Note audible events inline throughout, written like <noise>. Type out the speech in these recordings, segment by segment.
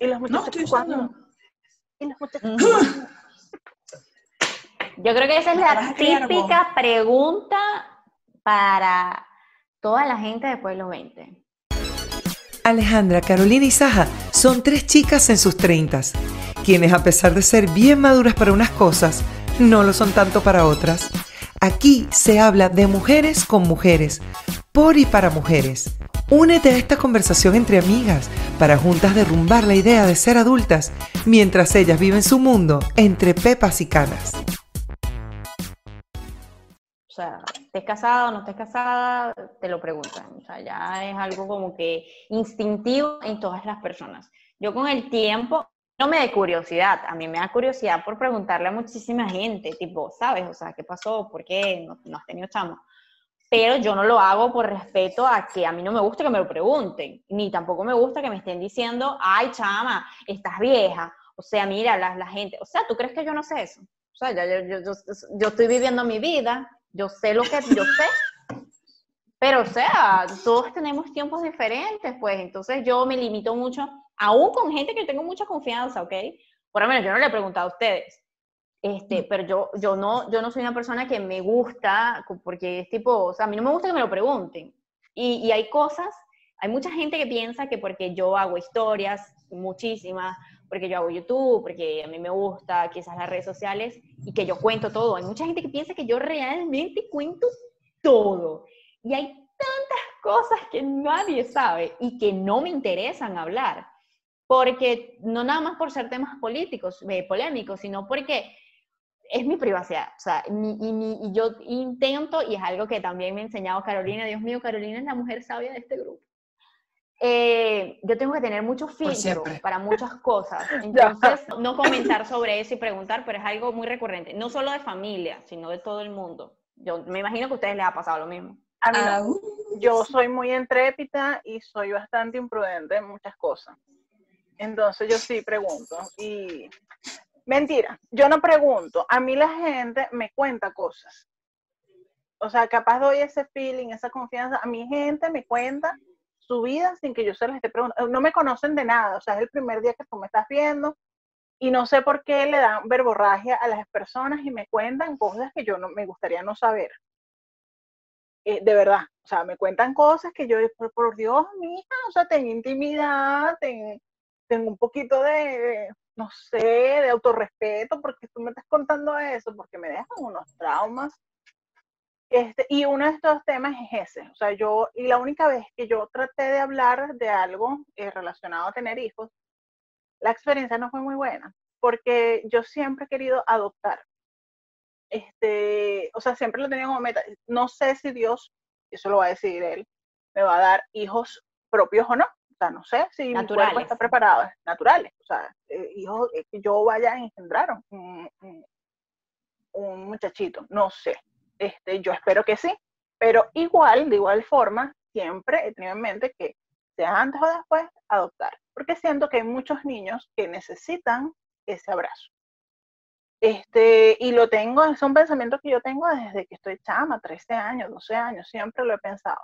¿Y los No, muchachos estoy cuándo? usando. ¿Y los muchachos Ujú. <laughs> Yo creo que esa es la típica pregunta para toda la gente después de los 20. Alejandra, Carolina y Saja son tres chicas en sus treintas, quienes a pesar de ser bien maduras para unas cosas, no lo son tanto para otras. Aquí se habla de mujeres con mujeres, por y para mujeres. Únete a esta conversación entre amigas para juntas derrumbar la idea de ser adultas mientras ellas viven su mundo entre pepas y canas. O sea, estés casada o no estés casada, te lo preguntan. O sea, ya es algo como que instintivo en todas las personas. Yo con el tiempo, no me da curiosidad, a mí me da curiosidad por preguntarle a muchísima gente, tipo, ¿sabes? O sea, ¿qué pasó? ¿Por qué no, no has tenido chamo? Pero yo no lo hago por respeto a que a mí no me gusta que me lo pregunten, ni tampoco me gusta que me estén diciendo, ay, chama, estás vieja. O sea, mira, la, la gente, o sea, ¿tú crees que yo no sé eso? O sea, yo, yo, yo estoy viviendo mi vida, yo sé lo que yo sé, pero o sea, todos tenemos tiempos diferentes, pues entonces yo me limito mucho, aún con gente que tengo mucha confianza, ¿ok? Por lo menos yo no le he preguntado a ustedes, este, pero yo, yo, no, yo no soy una persona que me gusta, porque es tipo, o sea, a mí no me gusta que me lo pregunten. Y, y hay cosas, hay mucha gente que piensa que porque yo hago historias, muchísimas, porque yo hago YouTube, porque a mí me gusta quizás las redes sociales y que yo cuento todo. Hay mucha gente que piensa que yo realmente cuento todo. Y hay tantas cosas que nadie sabe y que no me interesan hablar. Porque no nada más por ser temas políticos, eh, polémicos, sino porque es mi privacidad. O sea, mi- y, mi- y yo intento, y es algo que también me ha enseñado Carolina, Dios mío, Carolina es la mujer sabia de este grupo. Eh, yo tengo que tener mucho filtro siempre. para muchas cosas. <laughs> Entonces, no comentar sobre eso y preguntar, pero es algo muy recurrente, no solo de familia, sino de todo el mundo. Yo me imagino que a ustedes les ha pasado lo mismo. A mí no. Ah, uh, yo soy muy intrépida y soy bastante imprudente en muchas cosas. Entonces yo sí pregunto. Y mentira, yo no pregunto. A mí la gente me cuenta cosas. O sea, capaz doy ese feeling, esa confianza. A mi gente me cuenta su vida sin que yo se les esté preguntando. No me conocen de nada. O sea, es el primer día que tú me estás viendo y no sé por qué le dan verborragia a las personas y me cuentan cosas que yo no me gustaría no saber eh, de verdad, o sea, me cuentan cosas que yo, por, por Dios, mija, o sea, tengo intimidad, ten- tengo un poquito de, no sé, de autorrespeto, porque tú me estás contando eso, porque me dejan unos traumas. Este, y uno de estos temas es ese, o sea, yo, y la única vez que yo traté de hablar de algo eh, relacionado a tener hijos, la experiencia no fue muy buena, porque yo siempre he querido adoptar este, o sea, siempre lo tenía como meta. No sé si Dios, eso lo va a decir él, me va a dar hijos propios o no. O sea, no sé si mi cuerpo está preparado, naturales. O sea, eh, hijos eh, que yo vaya a engendrar un, un- un muchachito, no sé. Este, yo espero que sí, pero igual, de igual forma, siempre he tenido en mente que sea antes o después, adoptar. Porque siento que hay muchos niños que necesitan ese abrazo. Este, y lo tengo, es un pensamiento que yo tengo desde que estoy chama, 13 años, 12 años, siempre lo he pensado.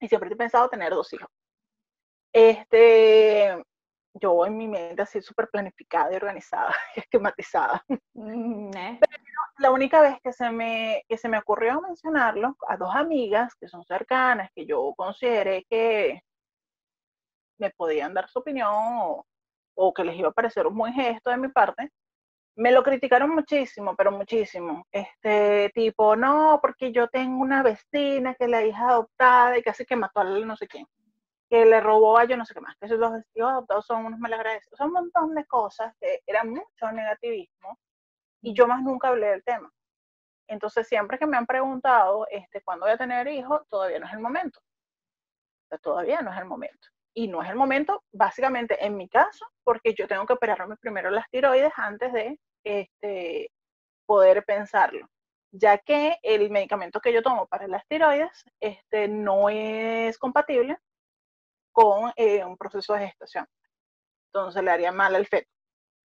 Y siempre he pensado tener dos hijos. Este, yo en mi mente así súper planificada y organizada <laughs> y esquematizada. Mm, ¿eh? La única vez que se, me, que se me ocurrió mencionarlo a dos amigas que son cercanas, que yo consideré que me podían dar su opinión o, o que les iba a parecer un buen gesto de mi parte, me lo criticaron muchísimo, pero muchísimo. Este tipo, no, porque yo tengo una vecina que la hija adoptada y casi que mató a no sé quién, que le robó a yo no sé qué más, que los hijos adoptados son unos malagradecidos. Son un montón de cosas que era mucho negativismo y yo más nunca hablé del tema. Entonces, siempre que me han preguntado este, cuándo voy a tener hijos, todavía no es el momento. O sea, todavía no es el momento. Y no es el momento, básicamente, en mi caso, porque yo tengo que operarme primero las tiroides antes de este, poder pensarlo. Ya que el medicamento que yo tomo para las tiroides este, no es compatible con eh, un proceso de gestación. Entonces le haría mal al feto.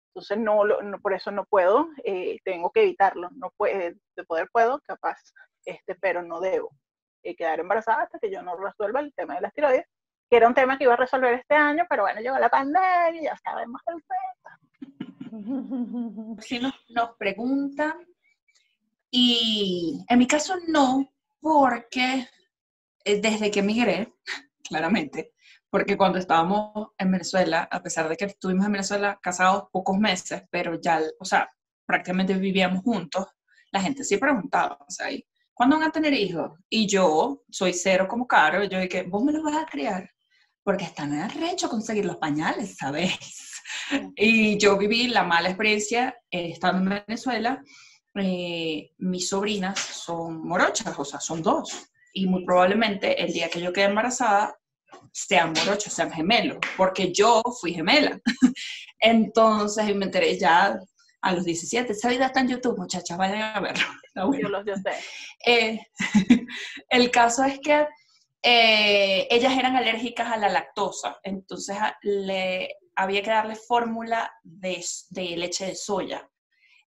Entonces, no, no por eso no puedo, eh, tengo que evitarlo. No puede, de poder puedo, capaz, este, pero no debo eh, quedar embarazada hasta que yo no resuelva el tema de las tiroides. que era un tema que iba a resolver este año, pero bueno, llegó la pandemia, ya sabemos el tema. Si nos, nos preguntan, y en mi caso no, porque eh, desde que emigré, <laughs> claramente, porque cuando estábamos en Venezuela, a pesar de que estuvimos en Venezuela casados pocos meses, pero ya, o sea, prácticamente vivíamos juntos, la gente sí preguntaba, o sea, ¿cuándo van a tener hijos? Y yo soy cero como caro, yo dije, vos me los vas a criar, porque están arrecho conseguir los pañales, ¿sabéis? <laughs> Y yo viví la mala experiencia eh, estando en Venezuela. Eh, mis sobrinas son morochas, o sea, son dos. Y muy probablemente el día que yo quede embarazada sean morochos, sean gemelos, porque yo fui gemela. <laughs> Entonces me enteré ya a los 17. Esa vida está en YouTube, muchachas, vayan a verlo. <laughs> Yo los sé. Eh, <laughs> el caso es que eh, ellas eran alérgicas a la lactosa, entonces le, había que darle fórmula de, de, leche de soya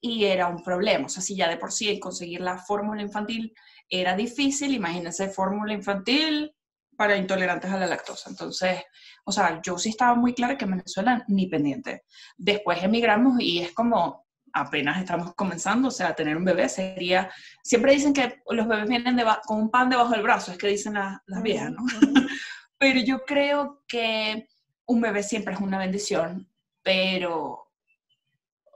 y era un problema. O sea, si ya de por sí conseguir la fórmula infantil era difícil, imagínense fórmula infantil para intolerantes a la lactosa. Entonces, o sea, yo sí estaba muy clara que en Venezuela ni pendiente. Después emigramos y es como, apenas estamos comenzando, o sea, tener un bebé sería, siempre dicen que los bebés vienen con un pan debajo del brazo, es que dicen las viejas, ¿no? <laughs> pero yo creo que un bebé siempre es una bendición, pero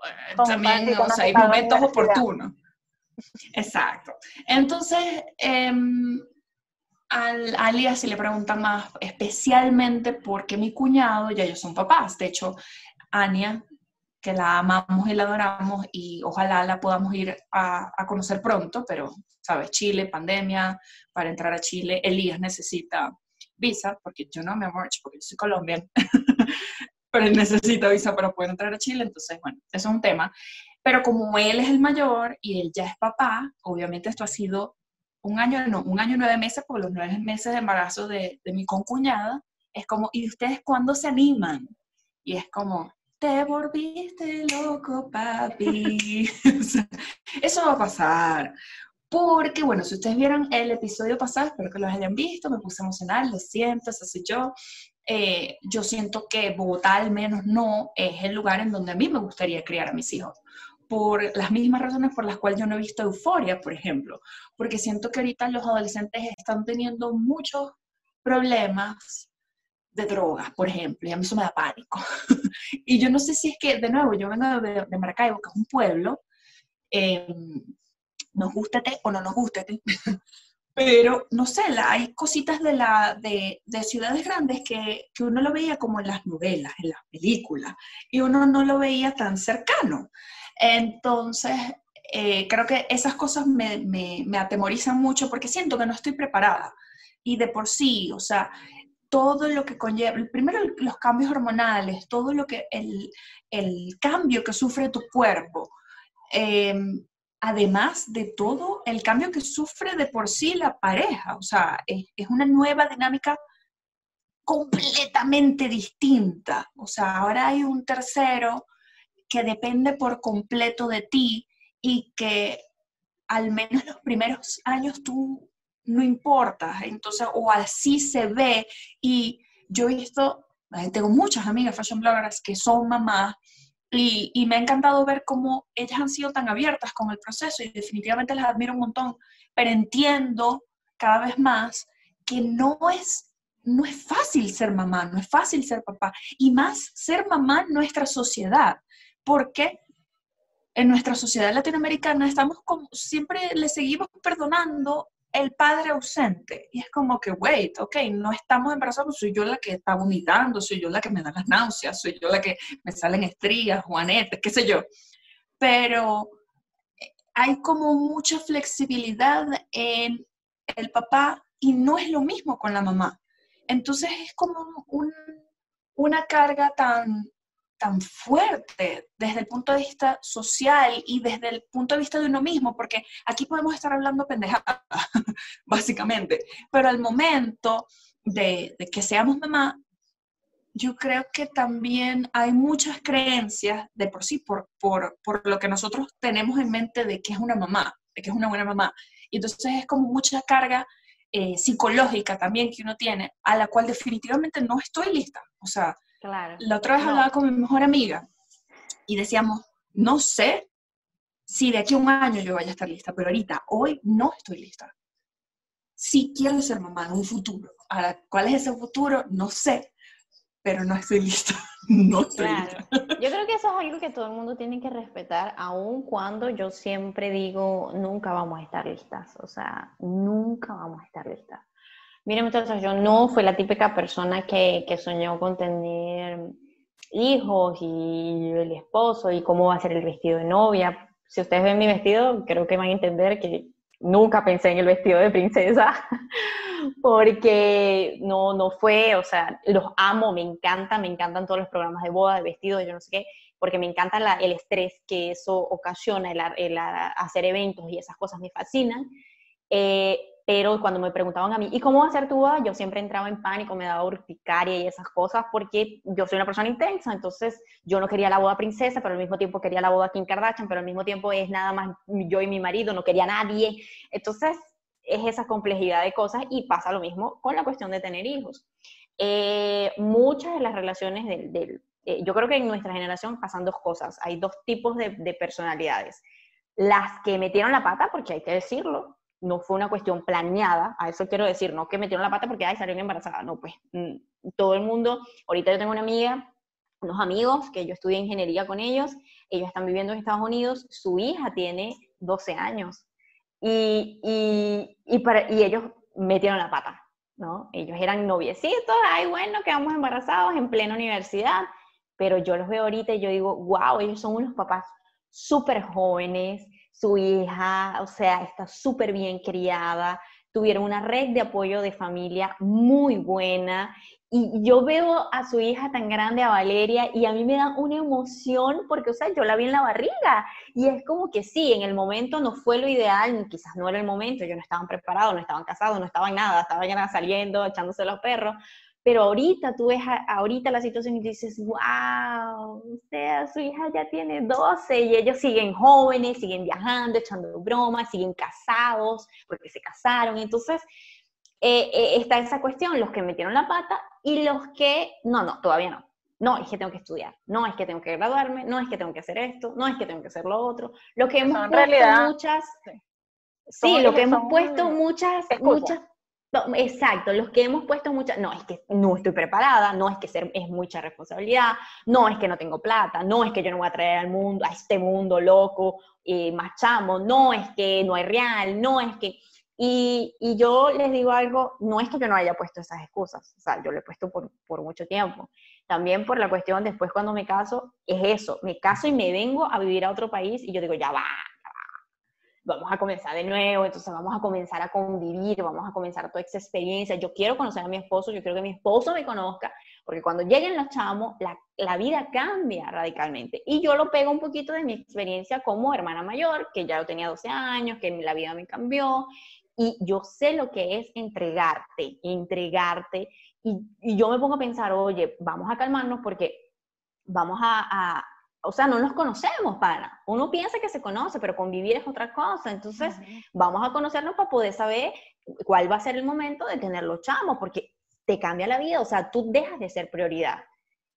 eh, también, o sea, hay momentos oportunos. Exacto. Entonces, eh, al, se le pregunta más, especialmente porque mi cuñado ya ellos son papás. De hecho, Ania que la amamos y la adoramos y ojalá la podamos ir a, conocer pronto, pero, ¿sabes? Chile, pandemia, para entrar a Chile, Elías necesita visa, porque yo no, me amor, porque yo soy colombiana, <laughs> pero él necesita visa para poder entrar a Chile, entonces, bueno, eso es un tema. Pero como él es el mayor y él ya es papá, obviamente esto ha sido un año, no, un año y nueve meses, por los nueve meses de embarazo de, mi concuñada, es como, ¿y ustedes cuándo se animan? Y es como, te volviste loco, papi. <laughs> Eso va a pasar. Porque, bueno, si ustedes vieron el episodio pasado, espero que lo hayan visto, me puse emocional, lo siento, eso soy yo. Eh, yo siento que Bogotá al menos no es el lugar en donde a mí me gustaría criar a mis hijos. Por las mismas razones por las cuales yo no he visto euforia, por ejemplo. Porque siento que ahorita los adolescentes están teniendo muchos problemas de drogas, por ejemplo, y a mí eso me da pánico. <laughs> y yo no sé si es que, de nuevo, yo vengo de, de Maracaibo, que es un pueblo, eh, nos gústete o no nos gústete, <laughs> pero no sé, hay cositas de, la, de, de ciudades grandes que, que, uno lo veía como en las novelas, en las películas, y uno no lo veía tan cercano. Entonces, eh, creo que esas cosas me, me, me atemorizan mucho porque siento que no estoy preparada. Y de por sí, o sea, todo lo que conlleva, primero los cambios hormonales, todo lo que, el, el cambio que sufre tu cuerpo, em, además de todo el cambio que sufre de por sí la pareja, o sea, es, es una nueva dinámica completamente distinta, o sea, ahora hay un tercero que depende por completo de ti y que al menos los primeros años tú no importa, entonces, o así se ve. Y yo he visto, eh, tengo muchas amigas fashion bloggers que son mamás y, y, me ha encantado ver cómo ellas han sido tan abiertas con el proceso y definitivamente las admiro un montón, pero entiendo cada vez más que no es, no es fácil ser mamá, no es fácil ser papá, y más ser mamá en nuestra sociedad, porque en nuestra sociedad latinoamericana estamos como, siempre le seguimos perdonando el padre ausente. Y es como que, wait, ok, no estamos embarazados, soy yo la que está vomitando, soy yo la que me da las náuseas, soy yo la que me salen estrías, Juanete, qué sé yo. Pero hay como mucha flexibilidad en el papá y no es lo mismo con la mamá. Entonces es como una carga tan tan fuerte desde el punto de vista social y desde el punto de vista de uno mismo, porque aquí podemos estar hablando pendejada, <laughs> básicamente, pero al momento de, que seamos mamá, yo creo que también hay muchas creencias de por sí, por, por, por lo que nosotros tenemos en mente de que es una mamá, de que es una buena mamá. Y entonces es como mucha carga eh, psicológica también que uno tiene, a la cual definitivamente no estoy lista. O sea, Claro. la otra vez hablaba con mi mejor amiga y decíamos, no sé si de aquí a un año yo vaya a estar lista, pero ahorita, hoy, no estoy lista. Sí quiero ser mamá en un futuro. Ahora, ¿cuál es ese futuro? No sé, pero no estoy lista. <laughs> No estoy Claro. lista. <laughs> Yo creo que eso es algo que todo el mundo tiene que respetar, aun cuando yo siempre digo, nunca vamos a estar listas, o sea, nunca vamos a estar listas. Miren, muchachos, yo no fui la típica persona que, que soñó con tener hijos y el esposo y cómo va a ser el vestido de novia. Si ustedes ven mi vestido, creo que van a entender que nunca pensé en el vestido de princesa, <laughs> porque no, no fue, o sea, los amo, me encanta, me encantan todos los programas de boda, de vestido, yo no sé qué, porque me encanta la- el estrés que eso ocasiona, el, hacer eventos y esas cosas me fascinan. Eh, pero cuando me preguntaban a mí, ¿y cómo va a ser tu boda? Yo siempre entraba en pánico, me daba urticaria y esas cosas, porque yo soy una persona intensa, entonces yo no quería la boda princesa, pero al mismo tiempo quería la boda Kim Kardashian, pero al mismo tiempo es nada más yo y mi marido, no quería a nadie. Entonces, es esa complejidad de cosas y pasa lo mismo con la cuestión de tener hijos. Eh, muchas de las relaciones del... del- eh, yo creo que en nuestra generación pasan dos cosas. Hay dos tipos de, de personalidades. Las que metieron la pata, porque hay que decirlo, no fue una cuestión planeada, a eso quiero decir, no que metieron la pata porque ay, salieron embarazada, no, pues mm, todo el mundo, ahorita yo tengo una amiga, unos amigos que yo estudié ingeniería con ellos, ellos están viviendo en Estados Unidos, su hija tiene 12 años y, y, y, para, y ellos metieron la pata, ¿no? Ellos eran noviecitos, ay, bueno, quedamos embarazados en plena universidad, pero yo los veo ahorita y yo digo, wow, ellos son unos papás súper jóvenes, su hija, o sea, está súper bien criada, tuvieron una red de apoyo de familia muy buena. Y yo veo a su hija tan grande, a Valeria, y a mí me da una emoción porque, o sea, yo la vi en la barriga. Y es como que sí, en el momento no fue lo ideal, quizás no era el momento, ellos no estaban preparados, no estaban casados, no estaban nada, estaban saliendo, echándose los perros. Pero ahorita tú ves a- ahorita la situación y dices, wow, o sea, su hija ya tiene 12 y ellos siguen jóvenes, siguen viajando, echando bromas, siguen casados, porque se casaron. Entonces, eh, eh, está esa cuestión, los que metieron la pata y los que, no, no, todavía no. No, es que tengo que estudiar, no es que tengo que graduarme, no es que tengo que hacer esto, no es que tengo que hacer lo otro. Lo que hemos puesto realidad, muchas, sí. sí, lo que hemos puesto muchas, muchas Exacto, los que hemos puesto muchas, no, es que no estoy preparada, no es que ser, es mucha responsabilidad, no es que no tengo plata, no es que yo no voy a traer al mundo, a este mundo loco, eh, más no es que no hay real, no es que... Y, y yo les digo algo, no es que yo no haya puesto esas excusas, o sea, yo lo he puesto por, por mucho tiempo. También por la cuestión, después cuando me caso, es eso, me caso y me vengo a vivir a otro país y yo digo, ya va, vamos a comenzar de nuevo, entonces vamos a comenzar a convivir, vamos a comenzar toda esa experiencia. Yo quiero conocer a mi esposo, yo quiero que mi esposo me conozca, porque cuando lleguen los chamos, la, la vida cambia radicalmente. Y yo lo pego un poquito de mi experiencia como hermana mayor, que ya yo tenía 12 años, que la vida me cambió, y yo sé lo que es entregarte, entregarte, y, y yo me pongo a pensar, oye, vamos a calmarnos porque vamos a, a o sea, no nos conocemos, para. Uno piensa que se conoce, pero convivir es otra cosa. Entonces, vamos a conocernos para poder saber cuál va a ser el momento de tener los chamos, porque te cambia la vida, o sea, tú dejas de ser prioridad.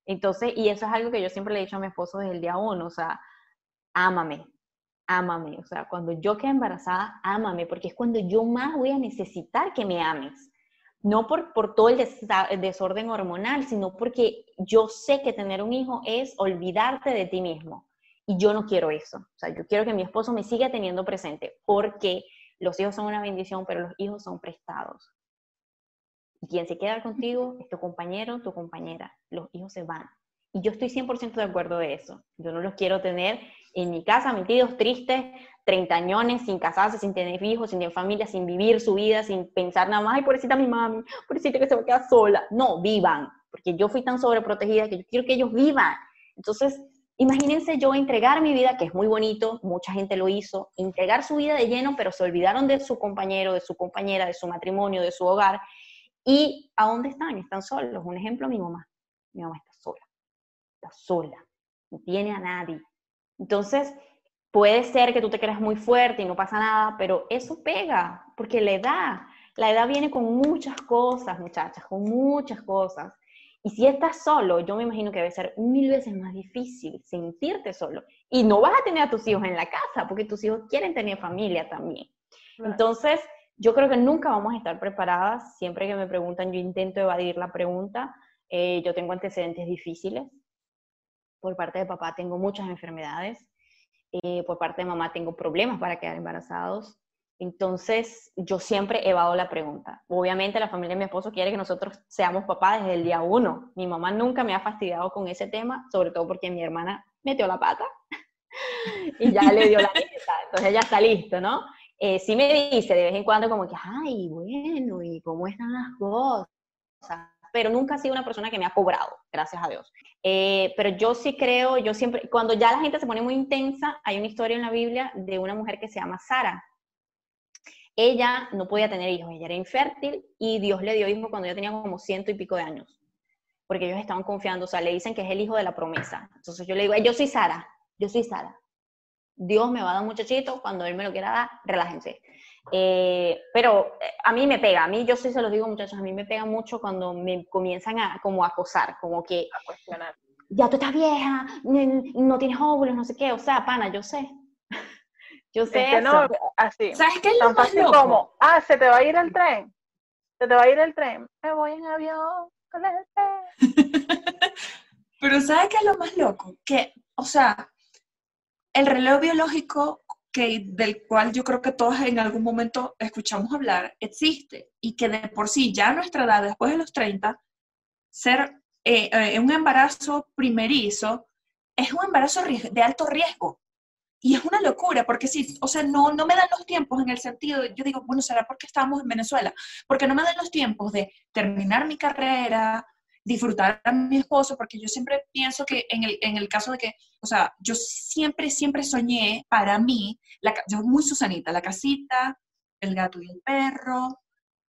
Entonces, y eso es algo que yo siempre le he dicho a mi esposo desde el día uno, o sea, ámame, ámame, o sea, cuando yo quede embarazada, ámame, porque es cuando yo más voy a necesitar que me ames. No por, por todo el, desa- el desorden hormonal, sino porque yo sé que tener un hijo es olvidarte de ti mismo. Y yo no quiero eso. O sea, yo quiero que mi esposo me siga teniendo presente, porque los hijos son una bendición, pero los hijos son prestados. Y quien se queda contigo es tu compañero, tu compañera. Los hijos se van. Y yo estoy 100% de acuerdo de eso. Yo no los quiero tener en mi casa, metidos, tristes, treintañones, sin casarse, sin tener hijos, sin tener familia, sin vivir su vida, sin pensar nada más, ay, pobrecita mi mami, pobrecita que se va a quedar sola. No, vivan, porque yo fui tan sobreprotegida que yo quiero que ellos vivan. Entonces, imagínense yo entregar mi vida, que es muy bonito, mucha gente lo hizo, entregar su vida de lleno, pero se olvidaron de su compañero, de su compañera, de su matrimonio, de su hogar. ¿Y a dónde están? Están solos. Un ejemplo, mi mamá. Mi mamá está sola. Está sola. No tiene a nadie. Entonces, puede ser que tú te creas muy fuerte y no pasa nada, pero eso pega, porque la edad, La edad viene con muchas cosas, muchachas, con muchas cosas. Y si estás solo, yo me imagino que debe ser mil veces más difícil sentirte solo. Y no vas a tener a tus hijos en la casa, porque tus hijos quieren tener familia también. Entonces, yo creo que nunca vamos a estar preparadas. Siempre que me preguntan, yo intento evadir la pregunta. Eh, yo tengo antecedentes difíciles. Por parte de papá tengo muchas enfermedades. Eh, por parte de mamá tengo problemas para quedar embarazados. Entonces, yo siempre evado la pregunta. Obviamente, la familia de mi esposo quiere que nosotros seamos papás desde el día uno. Mi mamá nunca me ha fastidiado con ese tema, sobre todo porque mi hermana metió la pata <laughs> y ya le dio la lista. Entonces, ya está listo, ¿no? Eh, sí me dice de vez en cuando como que, ay, bueno, ¿y cómo están las cosas? Pero nunca ha sido una persona que me ha cobrado, gracias a Dios. Eh, pero yo sí creo, yo siempre, cuando ya la gente se pone muy intensa, hay una historia en la Biblia de una mujer que se llama Sara. Ella no podía tener hijos, ella era infértil y Dios le dio hijos cuando ella tenía como ciento y pico de años, porque ellos estaban confiando, o sea, le dicen que es el hijo de la promesa. Entonces yo le digo, yo soy Sara, yo soy Sara. Dios me va a dar muchachito, cuando Él me lo quiera dar, relájense. Eh, pero eh, a mí me pega, a mí yo sí se los digo muchachos, a mí me pega mucho cuando me comienzan a como acosar, como que a cuestionar. ya tú estás vieja, no tienes óvulos, no sé qué, o sea, pana, yo sé. <laughs> yo sé Es que eso. no, así. ¿Sabes qué es lo más fácil loco? como, ah, se te va a ir el tren. Se te va a ir el tren. Me voy en avión con el tren. <laughs> Pero ¿sabes qué es lo más loco? Que, o sea, el reloj biológico que, del cual yo creo que todos en algún momento escuchamos hablar, existe y que de por sí ya a nuestra edad, después de los 30, ser eh, eh, un embarazo primerizo es un embarazo de alto riesgo. Y es una locura, porque sí, o sea, no, no me dan los tiempos en el sentido, yo digo, bueno, será porque estábamos en Venezuela, porque no me dan los tiempos de terminar mi carrera, disfrutar a mi esposo, porque yo siempre pienso que en el, en el caso de que, o sea, yo siempre, siempre soñé para mí, la, yo muy Susanita, la casita, el gato y el perro,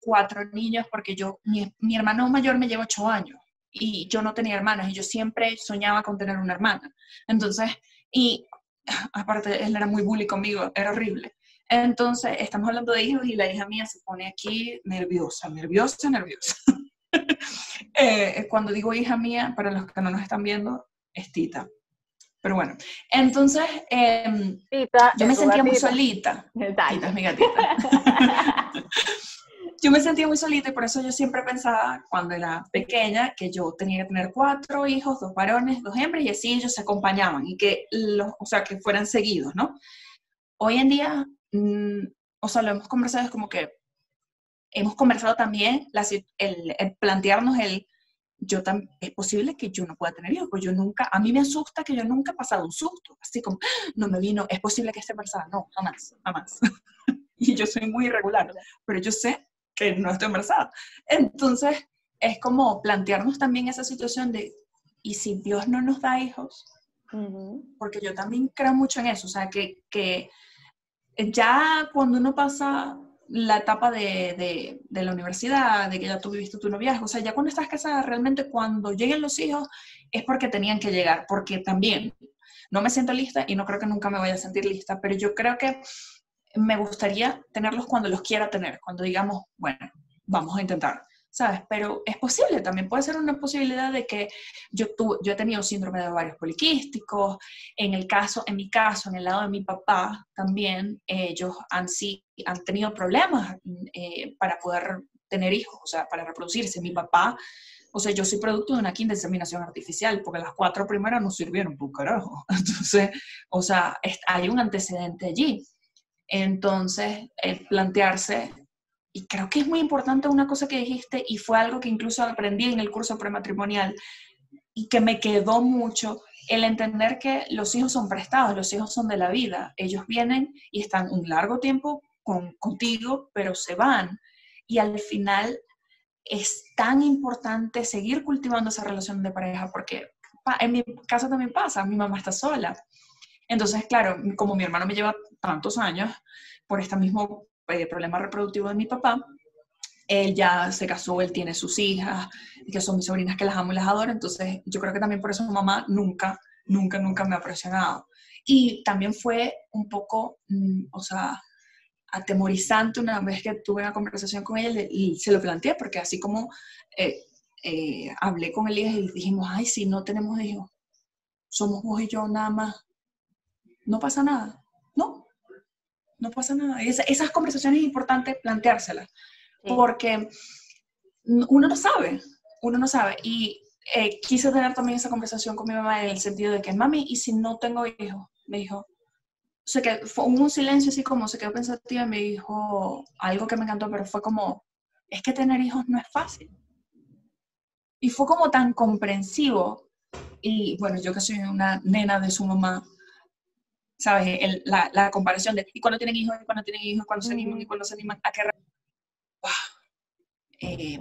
cuatro niños, porque yo, mi, mi hermano mayor me lleva ocho años y yo no tenía hermanas y yo siempre soñaba con tener una hermana. Entonces, y <sighs> aparte, él era muy bully conmigo, era horrible. Entonces, estamos hablando de hijos y la hija mía se pone aquí nerviosa, nerviosa, nerviosa. <laughs> Eh, cuando digo hija mía, para los que no nos están viendo, es Tita. Pero bueno, entonces em, Tita, yo me sentía muy solita. Tita es mi gatita. <laughs> yo me sentía muy solita y por eso yo siempre pensaba, cuando era pequeña, que yo tenía que tener cuatro hijos, dos varones, dos hembras, y así ellos se acompañaban y que, los, o sea, que fueran seguidos, ¿no? Hoy en día, mm, o sea, lo hemos conversado, es como que hemos conversado también la el, el plantearnos el, yo tam- es posible que yo no pueda tener hijos, pues yo nunca, a mí me asusta que yo nunca he pasado un susto, así como, "Ah, no me vino, es posible que esté embarazada, no, jamás, jamás. <laughs> y yo soy muy irregular, pero yo sé que no estoy embarazada. Entonces, es como plantearnos también esa situación de, ¿y si Dios no nos da hijos? Porque yo también creo mucho en eso, o sea, que, que ya cuando uno pasa la etapa de, de, la universidad, de que ya tú viviste tu noviazgo, o sea, ya cuando estás casada, realmente cuando lleguen los hijos es porque tenían que llegar, porque también no me siento lista y no creo que nunca me vaya a sentir lista, pero yo creo que me gustaría tenerlos cuando los quiera tener, cuando digamos, bueno, vamos a intentar, ¿sabes? Pero es posible, también puede ser una posibilidad de que yo, tu, yo he tenido síndrome de ovarios poliquísticos, en el caso, en mi caso, en el lado de mi papá también, eh, ellos han, sí, han tenido problemas eh, para poder tener hijos, o sea, para reproducirse. Mi papá, o sea, yo soy producto de una quinta inseminación artificial, porque las cuatro primeras no sirvieron por carajo. <laughs> Entonces, o sea, hay un antecedente allí. Entonces, plantearse, y creo que es muy importante una cosa que dijiste, y fue algo que incluso aprendí en el curso prematrimonial, y que me quedó mucho, el entender que los hijos son prestados, los hijos son de la vida, ellos vienen y están un largo tiempo con, contigo, pero se van. Y al final es tan importante seguir cultivando esa relación de pareja, porque en mi caso también pasa, mi mamá está sola. Entonces, claro, como mi hermano me lleva tantos años por este mismo problema reproductivo de mi papá, él ya se casó, él tiene sus hijas, que son mis sobrinas que las amo y las adoro, entonces yo creo que también por eso mamá nunca, nunca, nunca me ha presionado. Y también fue un poco, mm, o sea, atemorizante una vez que tuve una conversación con ella y se lo planteé, porque así como eh, eh, hablé con él y dijimos, ay, si no tenemos hijos, somos vos y yo nada más, no pasa nada, no, no pasa nada. esas conversaciones es importante planteárselas, porque uno no sabe, uno no sabe. Y eh, quise tener también esa conversación con mi mamá en el sentido de que, mami, ¿y si no tengo hijos? Me dijo, sé que fue un silencio así como se quedó pensativa y me dijo algo que me encantó, pero fue como, es que tener hijos no es fácil. Y fue como tan comprensivo. Y bueno, yo que soy una nena de su mamá, ¿sabes? la, la, comparación de, y cuando tienen hijos, y cuando tienen hijos, cuando se animan, y cuando se animan, a qué eh,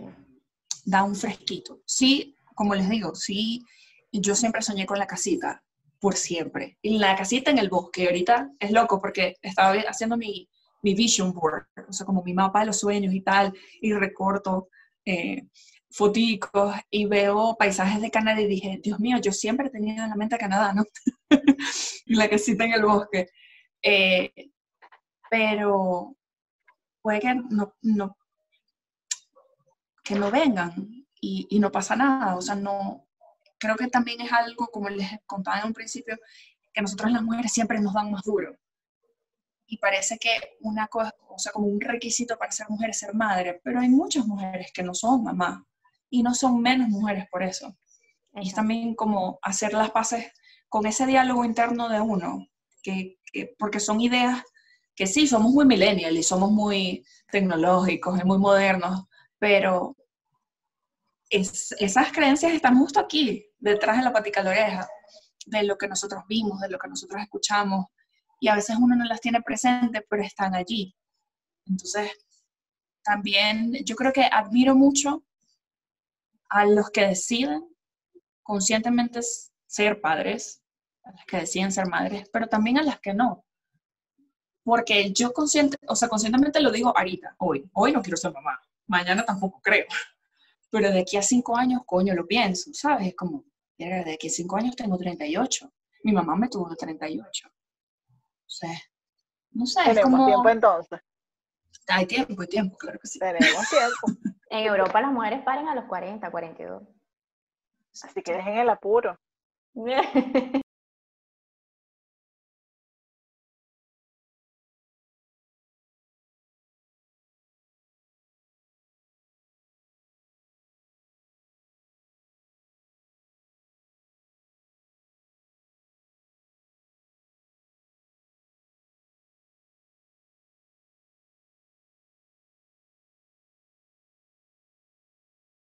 da un fresquito. Sí, como les digo, sí, yo siempre soñé con la casita, por siempre. Y la casita en el bosque, ahorita es loco porque estaba haciendo mi, mi vision board, o sea, como mi mapa de los sueños y tal, y recorto eh, foticos y veo paisajes de Canadá y dije, Dios mío, yo siempre tenía en la mente Canadá, ¿no? y <laughs> la casita en el bosque. Eh, pero puede que no, no, que no vengan y, no pasa nada. O sea, no, creo que también es algo, como les contaba en un principio, que nosotros las mujeres siempre nos dan más duro. Y parece que una cosa, o sea, como un requisito para ser mujer es ser madre, pero hay muchas mujeres que no son mamá y no son menos mujeres por eso. Y es también como hacer las paces con ese diálogo interno de uno, que, porque son ideas que sí, somos muy millennial y somos muy tecnológicos y muy modernos, pero esas creencias están justo aquí, detrás de la patica de la oreja, de lo que nosotros vimos, de lo que nosotros escuchamos, y a veces uno no las tiene presentes, pero están allí. Entonces, también yo creo que admiro mucho a los que deciden conscientemente ser padres, a las que deciden ser madres, pero también a las que no. Porque yo consciente, o sea, conscientemente lo digo ahorita, hoy, hoy no quiero ser mamá, mañana tampoco creo. <laughs> Pero de aquí a cinco años, coño, lo pienso, ¿sabes? Es como, de aquí a cinco años tengo 38. Mi mamá me tuvo 38. O sea, no sé, Tenemos es como... tiempo entonces. Hay tiempo, hay tiempo, claro que sí. Tenemos tiempo. <laughs> en Europa las mujeres paren a los 40, 42. Así que dejen el apuro. <laughs>